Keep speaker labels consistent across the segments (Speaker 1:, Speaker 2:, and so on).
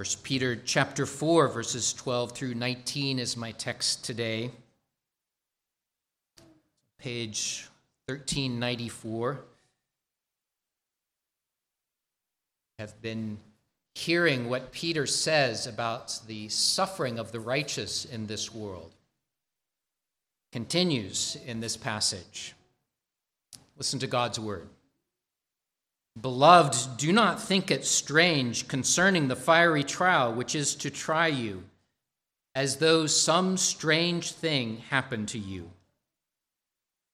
Speaker 1: 1 Peter chapter 4 verses 12 through 19 is my text today. Page 1394. Have been hearing what Peter says about the suffering of the righteous in this world. Continues in this passage. Listen to God's word. Beloved, do not think it strange concerning the fiery trial which is to try you, as though some strange thing happened to you.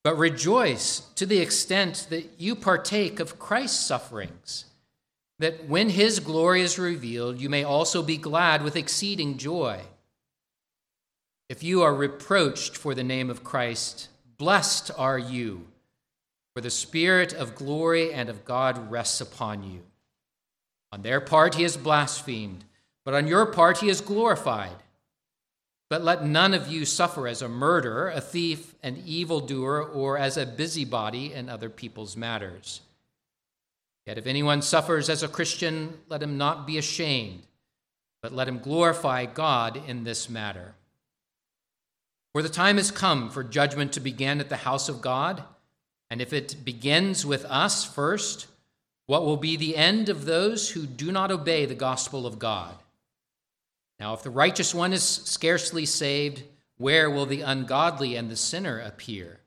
Speaker 1: But rejoice to the extent that you partake of Christ's sufferings, that when his glory is revealed, you may also be glad with exceeding joy. If you are reproached for the name of Christ, blessed are you for the Spirit of glory and of God rests upon you. On their part he is blasphemed, but on your part he is glorified. But let none of you suffer as a murderer, a thief, an evildoer, or as a busybody in other people's matters. Yet if anyone suffers as a Christian, let him not be ashamed, but let him glorify God in this matter. For the time has come for judgment to begin at the house of God. And if it begins with us first, what will be the end of those who do not obey the gospel of God? Now, if the righteous one is scarcely saved, where will the ungodly and the sinner appear?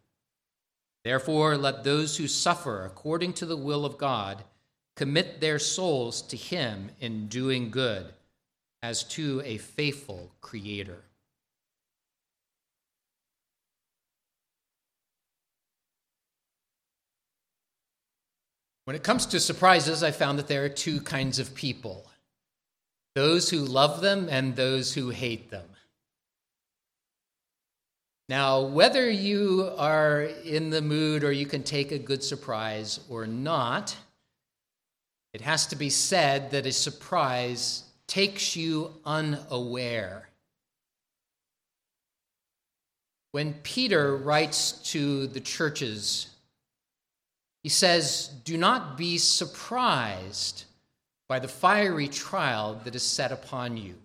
Speaker 1: Therefore, let those who suffer according to the will of God commit their souls to Him in doing good, as to a faithful Creator. When it comes to surprises, I found that there are two kinds of people those who love them and those who hate them. Now, whether you are in the mood or you can take a good surprise or not, it has to be said that a surprise takes you unaware. When Peter writes to the churches he says, Do not be surprised by the fiery trial that is set upon you.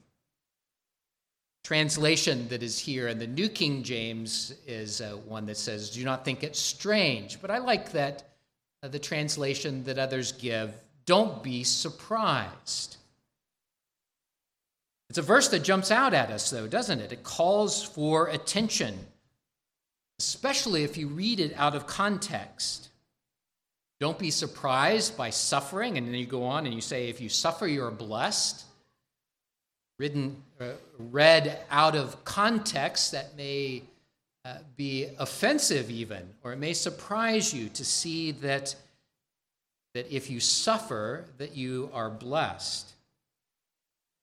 Speaker 1: Translation that is here in the New King James is uh, one that says, Do not think it strange. But I like that, uh, the translation that others give, Don't be surprised. It's a verse that jumps out at us, though, doesn't it? It calls for attention, especially if you read it out of context. Don't be surprised by suffering. And then you go on and you say, if you suffer, you're blessed. Written, uh, read out of context, that may uh, be offensive, even, or it may surprise you to see that, that if you suffer, that you are blessed.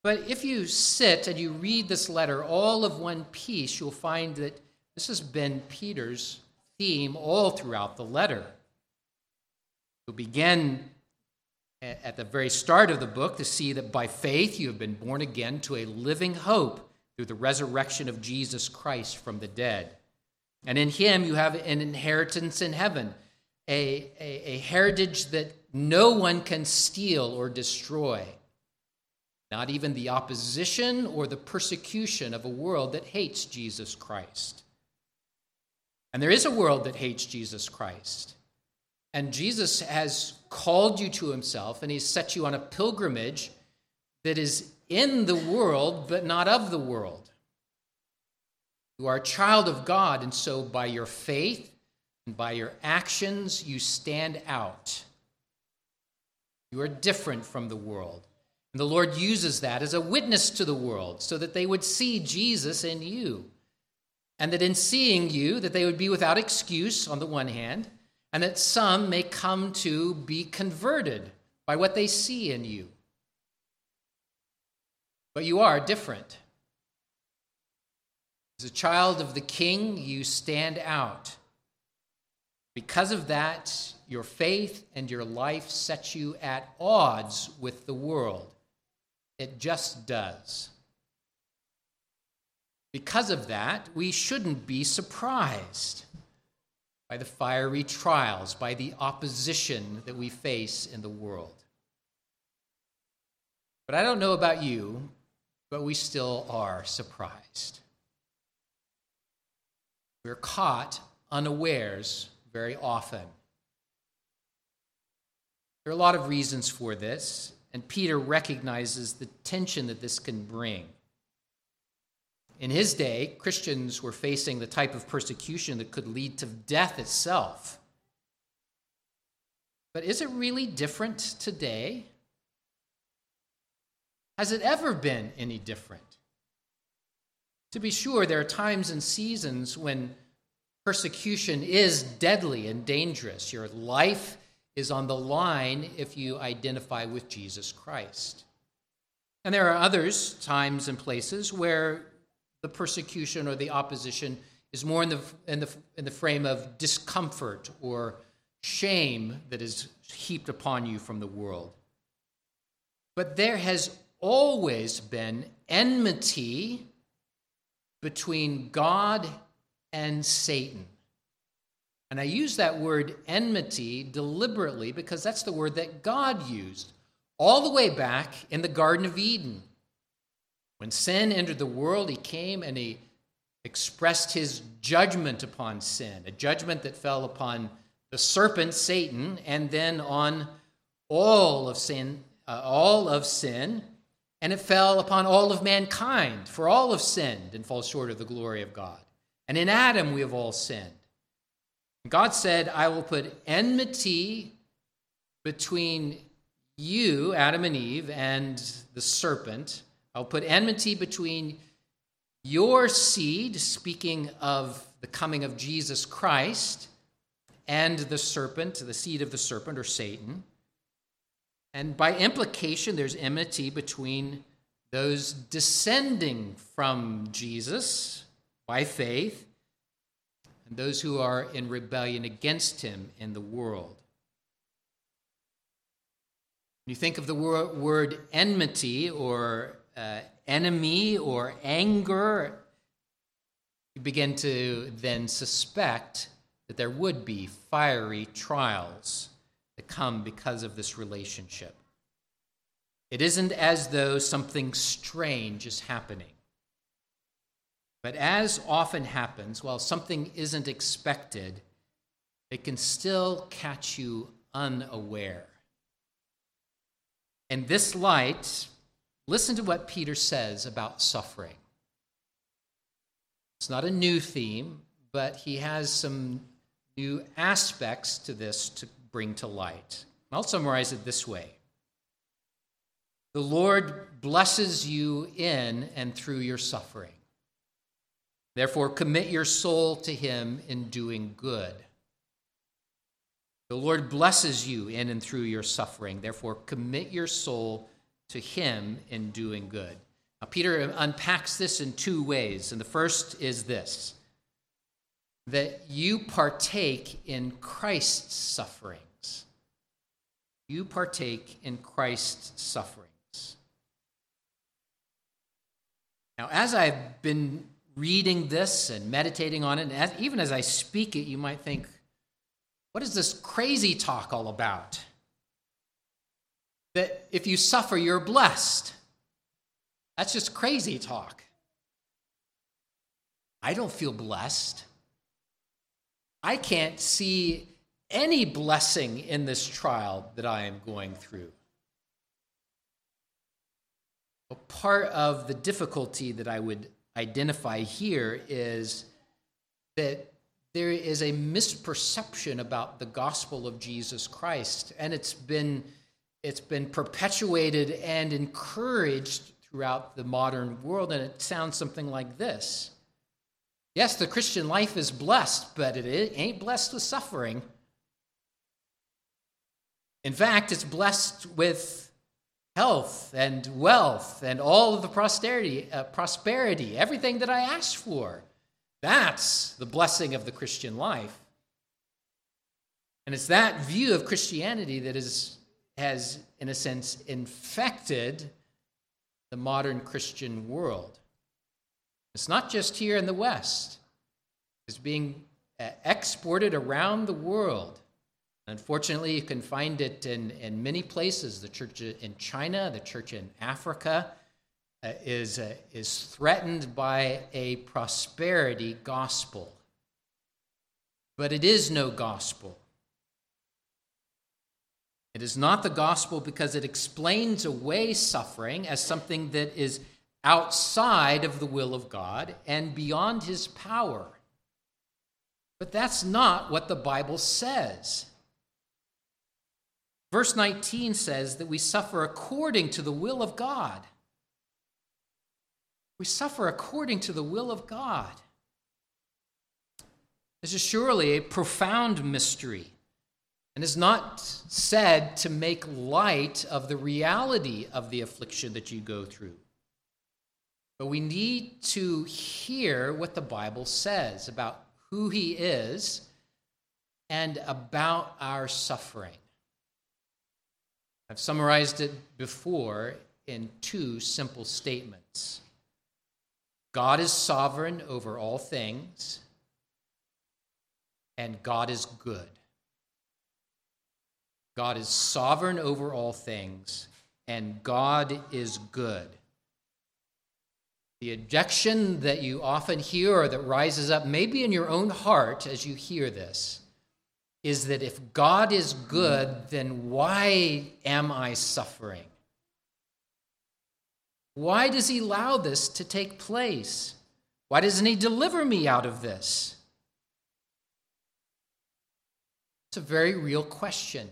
Speaker 1: But if you sit and you read this letter all of one piece, you'll find that this has been Peter's theme all throughout the letter begin at the very start of the book to see that by faith you have been born again to a living hope through the resurrection of Jesus Christ from the dead. And in him you have an inheritance in heaven, a, a, a heritage that no one can steal or destroy, not even the opposition or the persecution of a world that hates Jesus Christ. And there is a world that hates Jesus Christ. And Jesus has called you to himself, and he's set you on a pilgrimage that is in the world, but not of the world. You are a child of God, and so by your faith and by your actions, you stand out. You are different from the world. And the Lord uses that as a witness to the world so that they would see Jesus in you. And that in seeing you, that they would be without excuse on the one hand, and that some may come to be converted by what they see in you. But you are different. As a child of the king, you stand out. Because of that, your faith and your life set you at odds with the world. It just does. Because of that, we shouldn't be surprised by the fiery trials, by the opposition that we face in the world. But I don't know about you, but we still are surprised. We're caught unawares very often. There are a lot of reasons for this, and Peter recognizes the tension that this can bring. In his day, Christians were facing the type of persecution that could lead to death itself. But is it really different today? Has it ever been any different? To be sure, there are times and seasons when persecution is deadly and dangerous. Your life is on the line if you identify with Jesus Christ. And there are others, times and places, where the persecution or the opposition is more in the, in the, in the frame of discomfort or shame that is heaped upon you from the world. But there has always been enmity between God and Satan. And I use that word enmity deliberately because that's the word that God used all the way back in the Garden of Eden. When sin entered the world, he came and he expressed his judgment upon sin, a judgment that fell upon the serpent Satan and then on all of sin, uh, all of sin, and it fell upon all of mankind, for all have sinned and fall short of the glory of God. And in Adam we have all sinned. God said, I will put enmity between you, Adam and Eve, and the serpent. I'll put enmity between your seed, speaking of the coming of Jesus Christ, and the serpent, the seed of the serpent, or Satan. And by implication, there's enmity between those descending from Jesus by faith and those who are in rebellion against him in the world. When you think of the word enmity or uh, enemy or anger, you begin to then suspect that there would be fiery trials that come because of this relationship. It isn't as though something strange is happening. But as often happens, while something isn't expected, it can still catch you unaware. In this light, listen to what Peter says about suffering. It's not a new theme, but he has some new aspects to this to bring to light. I'll summarize it this way The Lord blesses you in and through your suffering. Therefore, commit your soul to him in doing good. The Lord blesses you in and through your suffering. Therefore, commit your soul to him in doing good. Now, Peter unpacks this in two ways. And the first is this that you partake in Christ's sufferings. You partake in Christ's sufferings. Now, as I've been reading this and meditating on it, and as, even as I speak it, you might think, what is this crazy talk all about? That if you suffer, you're blessed. That's just crazy talk. I don't feel blessed. I can't see any blessing in this trial that I am going through. A part of the difficulty that I would identify here is that there is a misperception about the gospel of Jesus Christ, and it's been, it's been perpetuated and encouraged throughout the modern world, and it sounds something like this. Yes, the Christian life is blessed, but it ain't blessed with suffering. In fact, it's blessed with health and wealth and all of the prosperity, uh, prosperity, everything that I asked for. That's the blessing of the Christian life. And it's that view of Christianity that is, has, in a sense, infected the modern Christian world. It's not just here in the West, it's being uh, exported around the world. Unfortunately, you can find it in, in many places. The church in China, the church in Africa uh, is, uh, is threatened by a prosperity gospel. But it is no gospel. It is not the gospel because it explains away suffering as something that is outside of the will of God and beyond his power. But that's not what the Bible says. Verse 19 says that we suffer according to the will of God. We suffer according to the will of God. This is surely a profound mystery and is not said to make light of the reality of the affliction that you go through. But we need to hear what the Bible says about who He is and about our suffering. I've summarized it before in two simple statements God is sovereign over all things, and God is good. God is sovereign over all things, and God is good. The objection that you often hear or that rises up, maybe in your own heart as you hear this, is that if God is good, then why am I suffering? Why does He allow this to take place? Why doesn't He deliver me out of this? It's a very real question.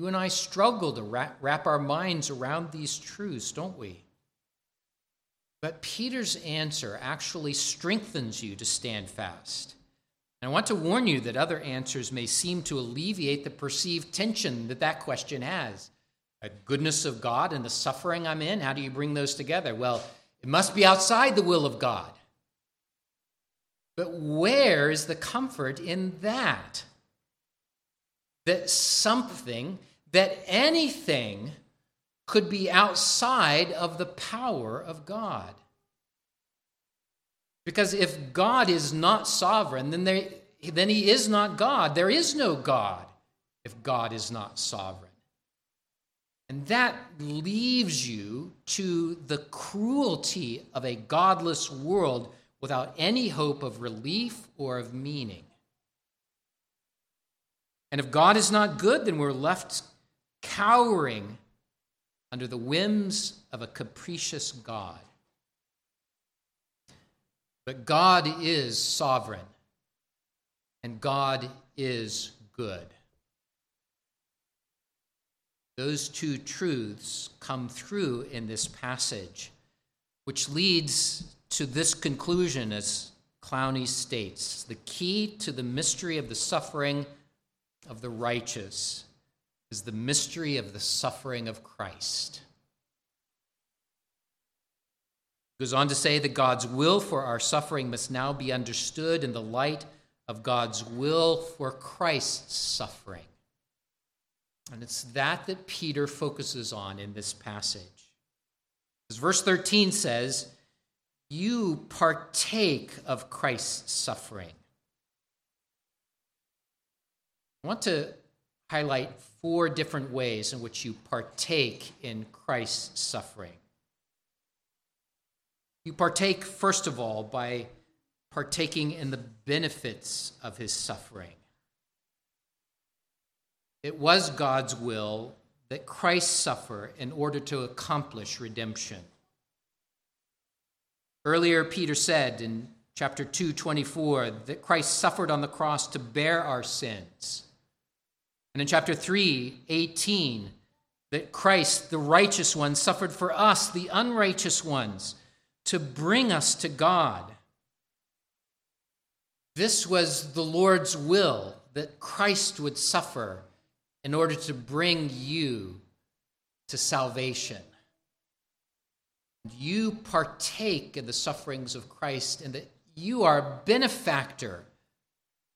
Speaker 1: You and I struggle to wrap our minds around these truths, don't we? But Peter's answer actually strengthens you to stand fast. And I want to warn you that other answers may seem to alleviate the perceived tension that that question has. The goodness of God and the suffering I'm in, how do you bring those together? Well, it must be outside the will of God. But where is the comfort in that? That something, that anything could be outside of the power of God. Because if God is not sovereign, then, there, then he is not God. There is no God if God is not sovereign. And that leaves you to the cruelty of a godless world without any hope of relief or of meaning. And if God is not good, then we're left cowering under the whims of a capricious God. But God is sovereign, and God is good. Those two truths come through in this passage, which leads to this conclusion, as Clowney states the key to the mystery of the suffering of the righteous is the mystery of the suffering of Christ. goes on to say that God's will for our suffering must now be understood in the light of God's will for Christ's suffering. And it's that that Peter focuses on in this passage. As verse 13 says, You partake of Christ's suffering. I want to highlight four different ways in which you partake in Christ's suffering. You partake, first of all, by partaking in the benefits of his suffering. It was God's will that Christ suffer in order to accomplish redemption. Earlier, Peter said in chapter 2, 24, that Christ suffered on the cross to bear our sins. And in chapter 3, 18, that Christ, the righteous one, suffered for us, the unrighteous ones to bring us to God. This was the Lord's will that Christ would suffer in order to bring you to salvation. You partake in the sufferings of Christ, and that you are a benefactor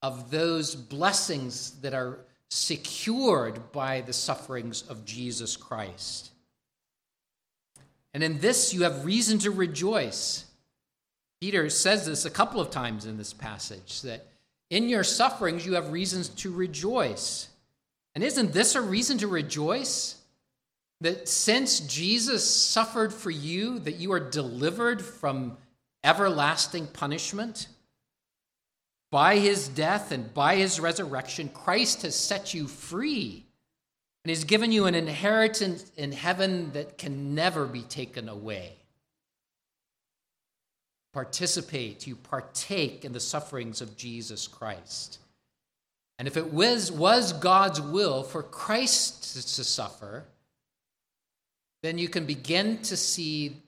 Speaker 1: of those blessings that are secured by the sufferings of Jesus Christ. And in this you have reason to rejoice. Peter says this a couple of times in this passage that in your sufferings you have reasons to rejoice. And isn't this a reason to rejoice? That since Jesus suffered for you, that you are delivered from everlasting punishment? By his death and by his resurrection, Christ has set you free and he's given you an inheritance in heaven that can never be taken away. Participate, you partake in the sufferings of Jesus Christ. And if it was, was God's will for Christ to suffer, then you can begin to see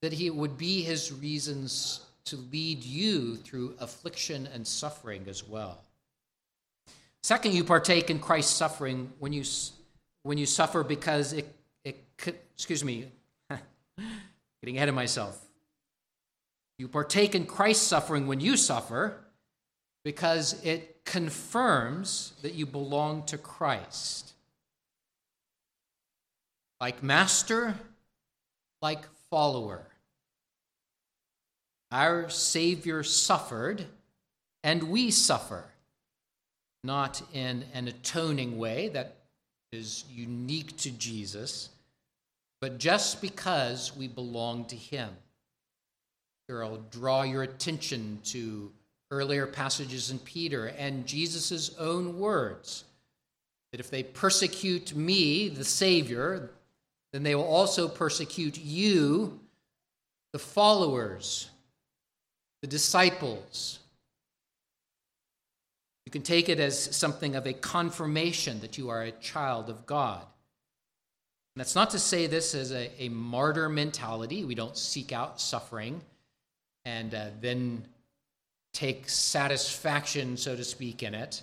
Speaker 1: that he would be his reasons to lead you through affliction and suffering as well. Second, you partake in Christ's suffering when you, when you suffer because it, it excuse me, getting ahead of myself. You partake in Christ's suffering when you suffer because it confirms that you belong to Christ. Like master, like follower. Our Savior suffered, and we suffer, not in an atoning way that is unique to Jesus, but just because we belong to Him. Here, I'll draw your attention to earlier passages in Peter and Jesus' own words that if they persecute me, the Savior, then they will also persecute you, the followers, the disciples. You can take it as something of a confirmation that you are a child of God. And that's not to say this as a, a martyr mentality. We don't seek out suffering and uh, then take satisfaction, so to speak, in it.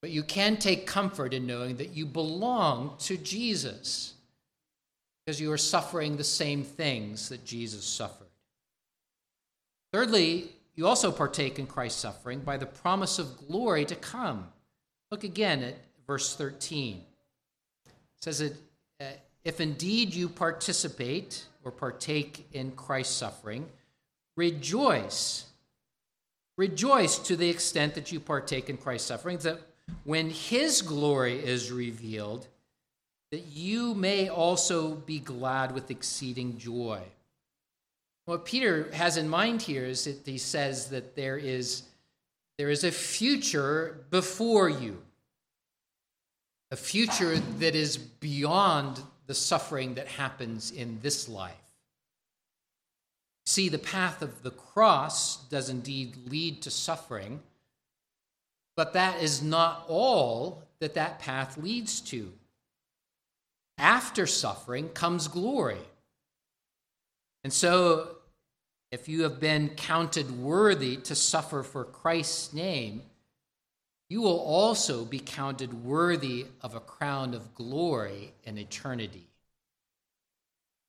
Speaker 1: But you can take comfort in knowing that you belong to Jesus because you are suffering the same things that Jesus suffered. Thirdly, you also partake in Christ's suffering by the promise of glory to come. Look again at verse 13. It says that uh, if indeed you participate or partake in Christ's suffering, rejoice Rejoice to the extent that you partake in Christ's sufferings, that when his glory is revealed, that you may also be glad with exceeding joy. What Peter has in mind here is that he says that there is, there is a future before you, a future that is beyond the suffering that happens in this life. See, the path of the cross does indeed lead to suffering, but that is not all that that path leads to. After suffering comes glory. And so, if you have been counted worthy to suffer for Christ's name, you will also be counted worthy of a crown of glory in eternity.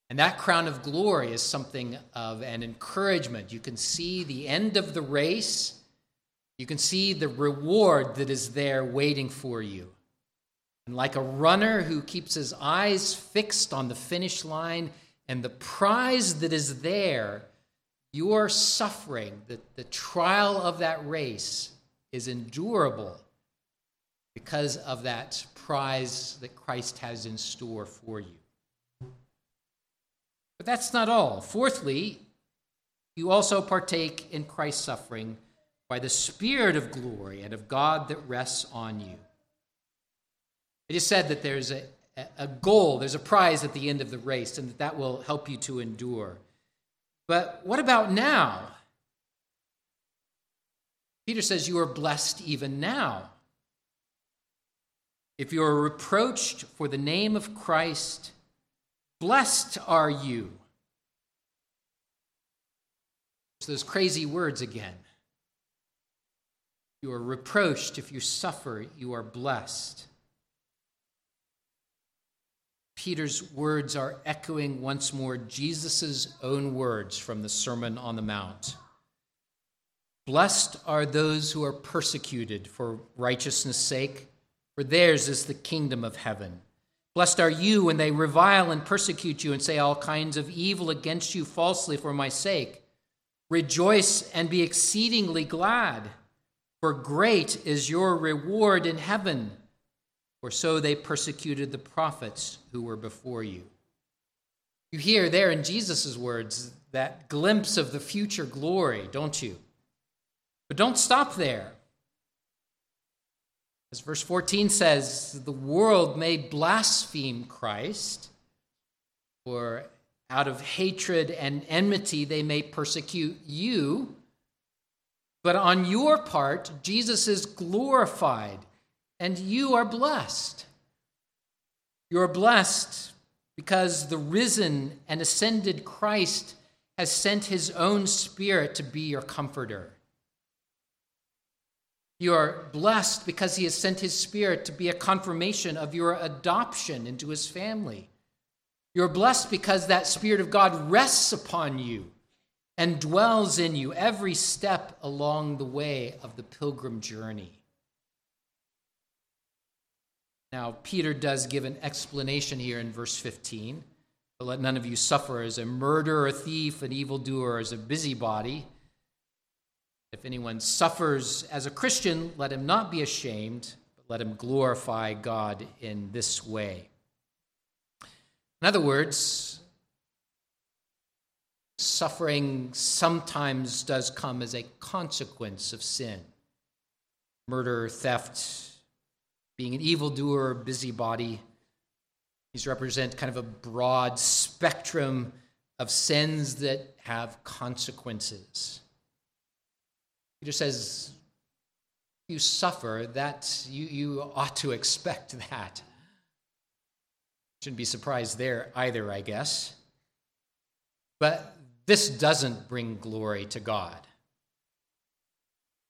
Speaker 1: And that crown of glory is something of an encouragement. You can see the end of the race, you can see the reward that is there waiting for you. And like a runner who keeps his eyes fixed on the finish line and the prize that is there, your suffering, the, the trial of that race, is endurable because of that prize that Christ has in store for you. But that's not all. Fourthly, you also partake in Christ's suffering by the Spirit of glory and of God that rests on you. It is said that there's a, a goal, there's a prize at the end of the race, and that that will help you to endure. But what about now? Peter says you are blessed even now. If you are reproached for the name of Christ, Blessed are you. Those crazy words again. You are reproached if you suffer, you are blessed. Peter's words are echoing once more Jesus' own words from the Sermon on the Mount. Blessed are those who are persecuted for righteousness' sake, for theirs is the kingdom of heaven. Blessed are you when they revile and persecute you and say all kinds of evil against you falsely for my sake. Rejoice and be exceedingly glad, for great is your reward in heaven. For so they persecuted the prophets who were before you. You hear there in Jesus' words that glimpse of the future glory, don't you? But don't stop there. As verse 14 says, the world may blaspheme Christ, or out of hatred and enmity they may persecute you. But on your part, Jesus is glorified, and you are blessed. You are blessed because the risen and ascended Christ has sent his own Spirit to be your comforter. You are blessed because he has sent his Spirit to be a confirmation of your adoption into his family. You're blessed because that Spirit of God rests upon you and dwells in you every step along the way of the pilgrim journey. Now, Peter does give an explanation here in verse 15. But let none of you suffer as a murderer, a thief, an evildoer, as a busybody. If anyone suffers as a Christian, let him not be ashamed, but let him glorify God in this way. In other words, suffering sometimes does come as a consequence of sin. Murder, theft, being an evildoer, busybody. These represent kind of a broad spectrum of sins that have consequences. Peter says, you suffer, that you, you ought to expect that. Shouldn't be surprised there either, I guess. But this doesn't bring glory to God.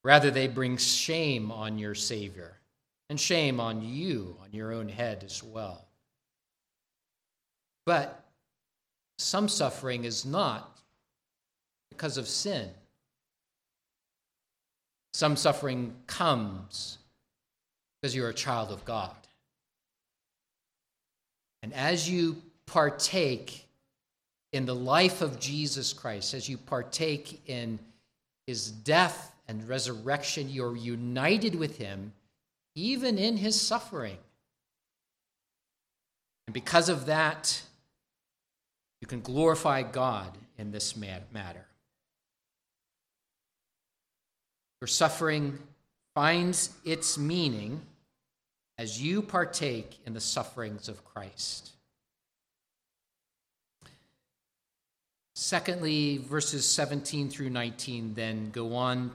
Speaker 1: Rather, they bring shame on your Savior and shame on you, on your own head as well. But some suffering is not because of sin. Some suffering comes because you're a child of God. And as you partake in the life of Jesus Christ, as you partake in his death and resurrection, you're united with him even in his suffering. And because of that, you can glorify God in this matter. Your suffering finds its meaning as you partake in the sufferings of Christ. Secondly, verses 17 through 19 then go on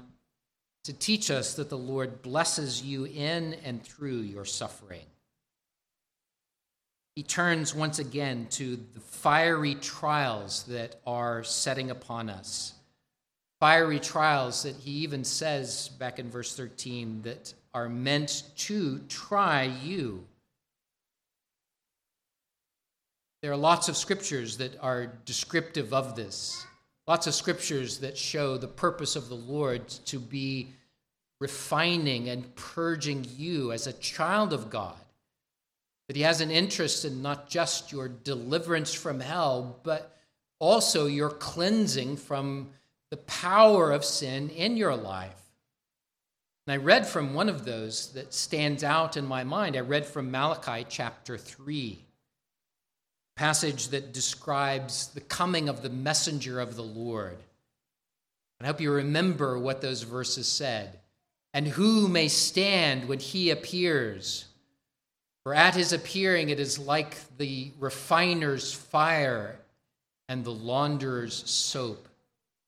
Speaker 1: to teach us that the Lord blesses you in and through your suffering. He turns once again to the fiery trials that are setting upon us. Fiery trials that he even says back in verse 13 that are meant to try you. There are lots of scriptures that are descriptive of this. Lots of scriptures that show the purpose of the Lord to be refining and purging you as a child of God. That He has an interest in not just your deliverance from hell, but also your cleansing from the power of sin in your life. And I read from one of those that stands out in my mind. I read from Malachi chapter 3, passage that describes the coming of the messenger of the Lord. I hope you remember what those verses said. And who may stand when he appears? For at his appearing it is like the refiner's fire and the launderer's soap.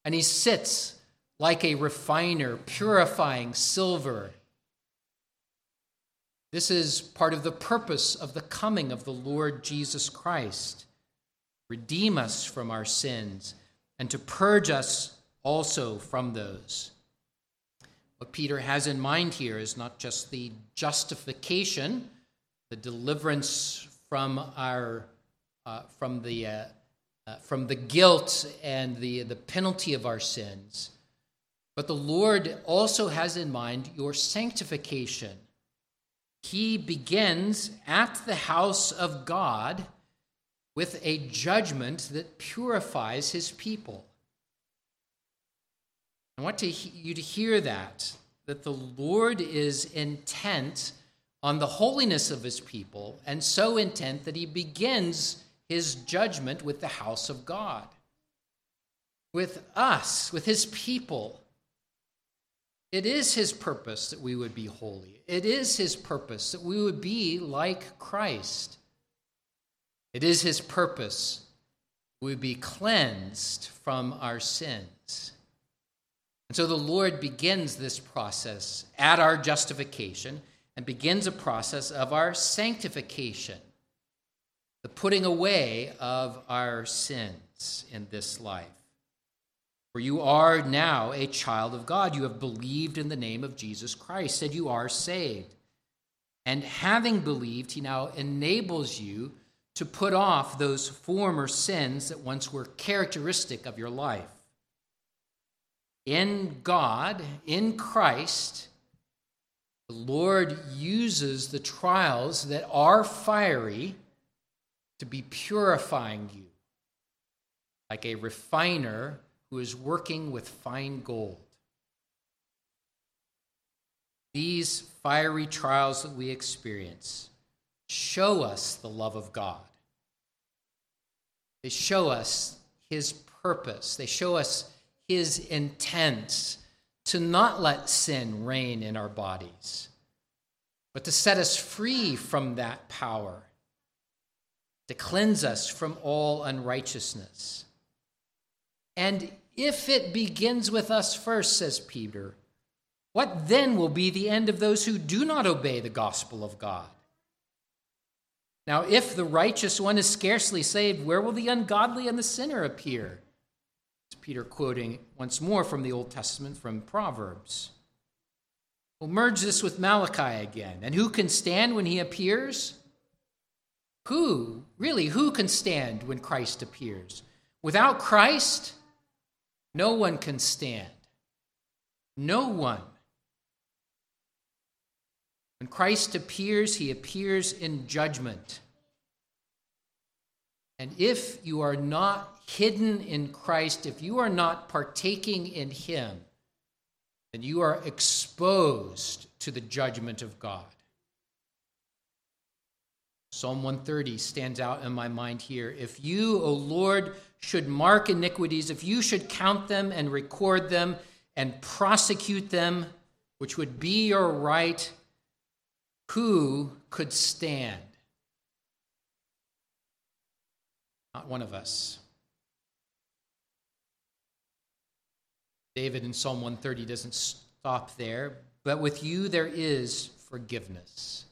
Speaker 1: And he sits like a refiner, purifying silver. This is part of the purpose of the coming of the Lord Jesus Christ redeem us from our sins and to purge us also from those. What Peter has in mind here is not just the justification, the deliverance from our uh, from the uh, uh, from the guilt and the the penalty of our sins, but the Lord also has in mind your sanctification. He begins at the house of God with a judgment that purifies his people. I want to, you to hear that, that the Lord is intent on the holiness of his people, and so intent that he begins his judgment with the house of God, with us, with his people. It is his purpose that we would be holy. It is his purpose that we would be like Christ. It is his purpose we be cleansed from our sins. And so the Lord begins this process at our justification and begins a process of our sanctification, the putting away of our sins in this life. For you are now a child of God. You have believed in the name of Jesus Christ, said you are saved. And having believed, he now enables you to put off those former sins that once were characteristic of your life in God, in Christ, the Lord uses the trials that are fiery to be purifying you, like a refiner who is working with fine gold. These fiery trials that we experience show us the love of God. They show us his purpose. They show us his intent to not let sin reign in our bodies, but to set us free from that power, to cleanse us from all unrighteousness. And if it begins with us first, says Peter, what then will be the end of those who do not obey the gospel of God? Now, if the righteous one is scarcely saved, where will the ungodly and the sinner appear? Peter quoting once more from the Old Testament from Proverbs. We'll merge this with Malachi again. And who can stand when he appears? Who, really, who can stand when Christ appears? Without Christ, no one can stand. No one. When Christ appears, he appears in judgment. And if you are not hidden in Christ, if you are not partaking in Him, then you are exposed to the judgment of God. Psalm 130 stands out in my mind here. If you, O Lord, should mark iniquities, if you should count them and record them and prosecute them, which would be your right, who could stand? Not one of us. David in Psalm 130 doesn't stop there, but with you there is forgiveness.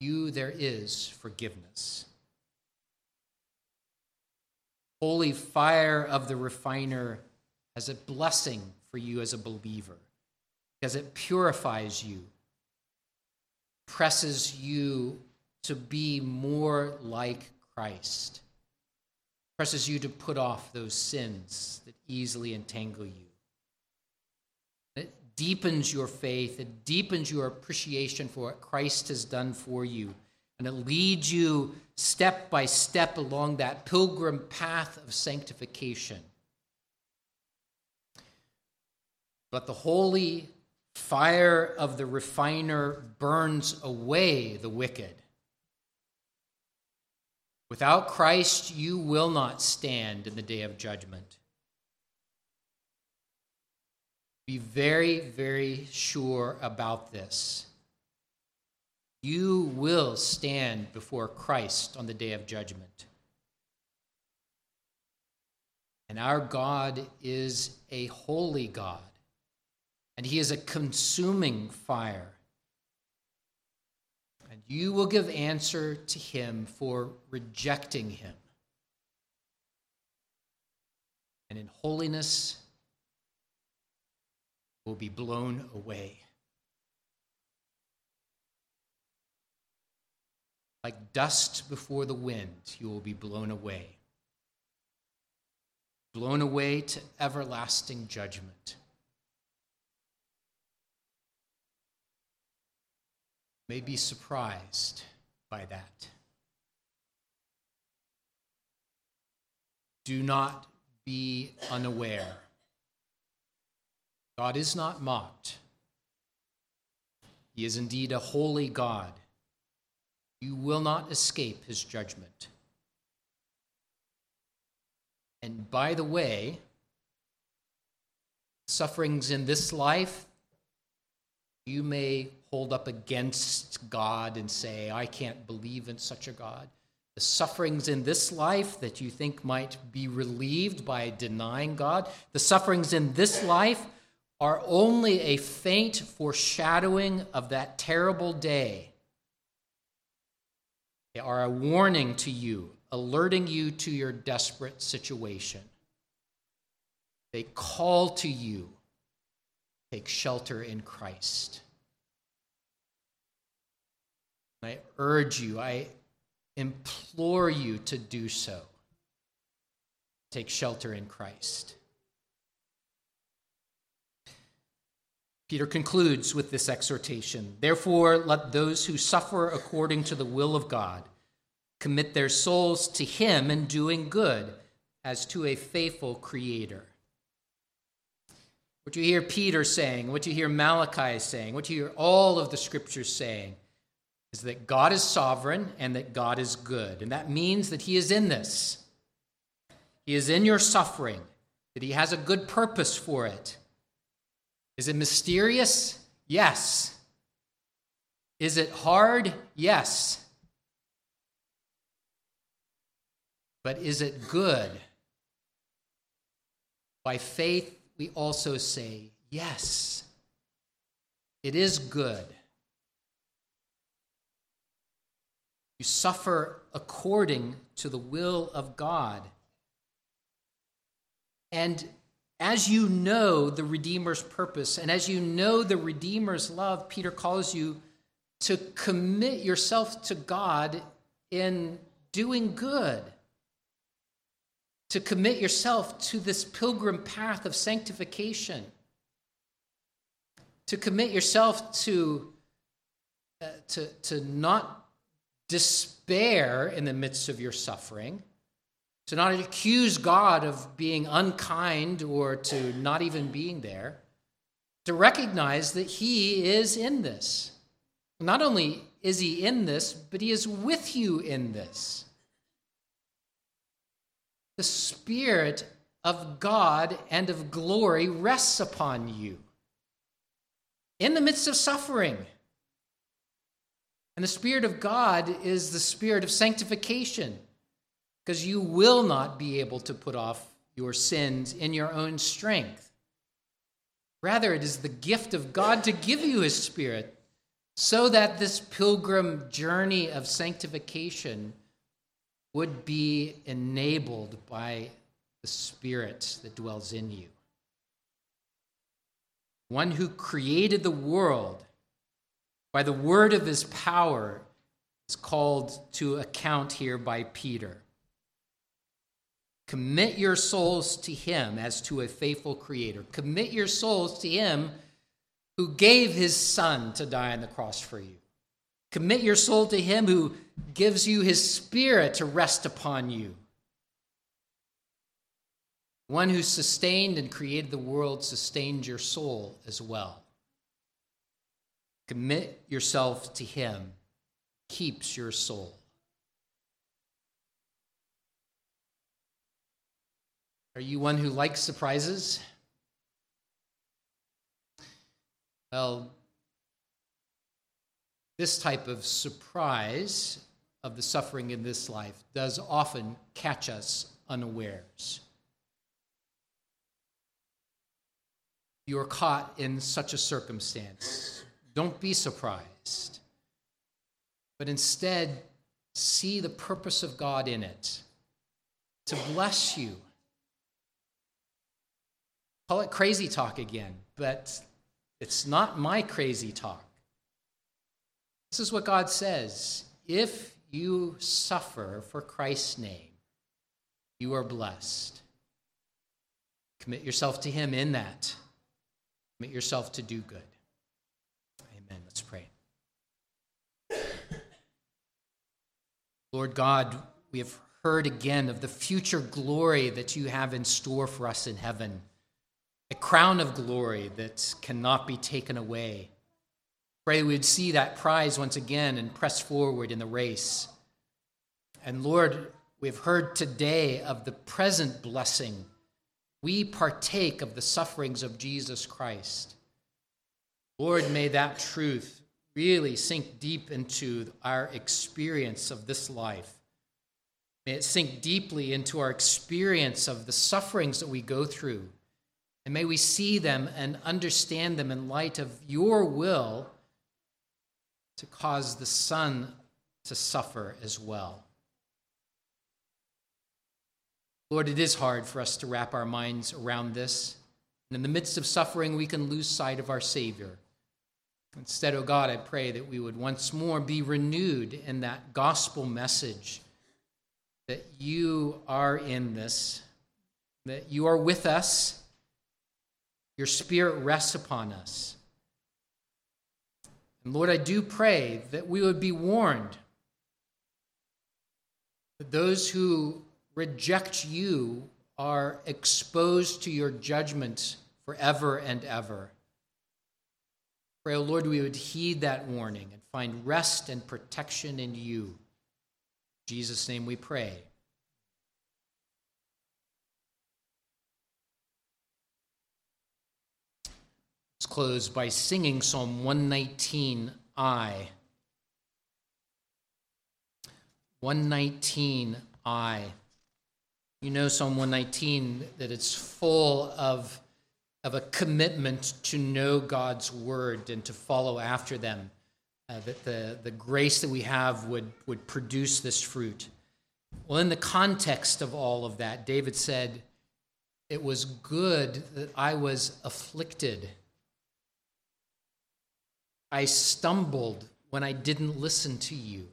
Speaker 1: You there is forgiveness. Holy fire of the refiner as a blessing for you as a believer because it purifies you, presses you to be more like Christ presses you to put off those sins that easily entangle you. It deepens your faith, it deepens your appreciation for what Christ has done for you, and it leads you step by step along that pilgrim path of sanctification. But the holy fire of the refiner burns away the wicked Without Christ, you will not stand in the day of judgment. Be very, very sure about this. You will stand before Christ on the day of judgment. And our God is a holy God, and He is a consuming fire and you will give answer to him for rejecting him. And in holiness will be blown away. Like dust before the wind, you will be blown away. Blown away to everlasting judgment. may be surprised by that. Do not be unaware. God is not mocked. He is indeed a holy God. You will not escape his judgment. And by the way, sufferings in this life, you may hold up against God and say, I can't believe in such a God. The sufferings in this life that you think might be relieved by denying God, the sufferings in this life are only a faint foreshadowing of that terrible day. They are a warning to you, alerting you to your desperate situation. They call to you take shelter in Christ. I urge you, I implore you to do so. Take shelter in Christ. Peter concludes with this exhortation Therefore, let those who suffer according to the will of God commit their souls to Him in doing good as to a faithful Creator. What you hear Peter saying, what you hear Malachi saying, what you hear all of the scriptures saying is that God is sovereign and that God is good. And that means that He is in this. He is in your suffering, that He has a good purpose for it. Is it mysterious? Yes. Is it hard? Yes. But is it good? By faith, we also say, yes, it is good. You suffer according to the will of God. And as you know the Redeemer's purpose and as you know the Redeemer's love, Peter calls you to commit yourself to God in doing good, to commit yourself to this pilgrim path of sanctification, to commit yourself to, uh, to, to not despair in the midst of your suffing to not accuse God of being unkind or to not even being there, to recognize that He is in this. Not only is He in this, but He is with you in this. The Spirit of God and of glory rests upon you in the midst of suffering. And the Spirit of God is the Spirit of sanctification because you will not be able to put off your sins in your own strength. Rather, it is the gift of God to give you His Spirit so that this pilgrim journey of sanctification would be enabled by the Spirit that dwells in you. One who created the world by the word of his power is called to account here by Peter. Commit your souls to Him as to a faithful Creator. Commit your souls to Him who gave His Son to die on the cross for you. Commit your soul to Him who gives you His Spirit to rest upon you. One who sustained and created the world sustained your soul as well. Commit yourself to Him, keeps your soul. Are you one who likes surprises? Well, this type of surprise of the suffering in this life does often catch us unawares. You are caught in such a circumstance. Don't be surprised, but instead see the purpose of God in it to bless you Call it crazy talk again, but it's not my crazy talk. This is what God says if you suffer for Christ's name, you are blessed. Commit yourself to Him in that. Commit yourself to do good. Amen. Let's pray. Lord God, we have heard again of the future glory that you have in store for us in heaven a crown of glory that cannot be taken away. Pray we'd see that prize once again and press forward in the race. And Lord, we've heard today of the present blessing. We partake of the sufferings of Jesus Christ. Lord, may that truth really sink deep into our experience of this life. May it sink deeply into our experience of the sufferings that we go through. And may we see them and understand them in light of your will to cause the Son to suffer as well. Lord, it is hard for us to wrap our minds around this. And in the midst of suffering, we can lose sight of our Savior. Instead, O oh God, I pray that we would once more be renewed in that gospel message that you are in this, that you are with us, your Spirit rests upon us. And Lord, I do pray that we would be warned that those who reject you are exposed to your judgment forever and ever. Pray, O oh Lord, we would heed that warning and find rest and protection in you. In Jesus' name we pray. Let's close by singing Psalm 119i. 119i. You know Psalm 119 that it's full of, of a commitment to know God's word and to follow after them. Uh, that the, the grace that we have would, would produce this fruit. Well, in the context of all of that, David said, It was good that I was afflicted. I stumbled when I didn't listen to you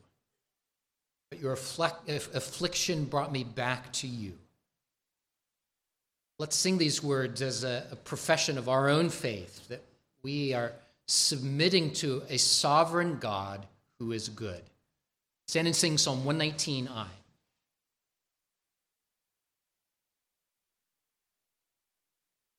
Speaker 1: but your affliction brought me back to you. Let's sing these words as a, a profession of our own faith that we are submitting to a sovereign God who is good. Stand and sing Psalm 119i.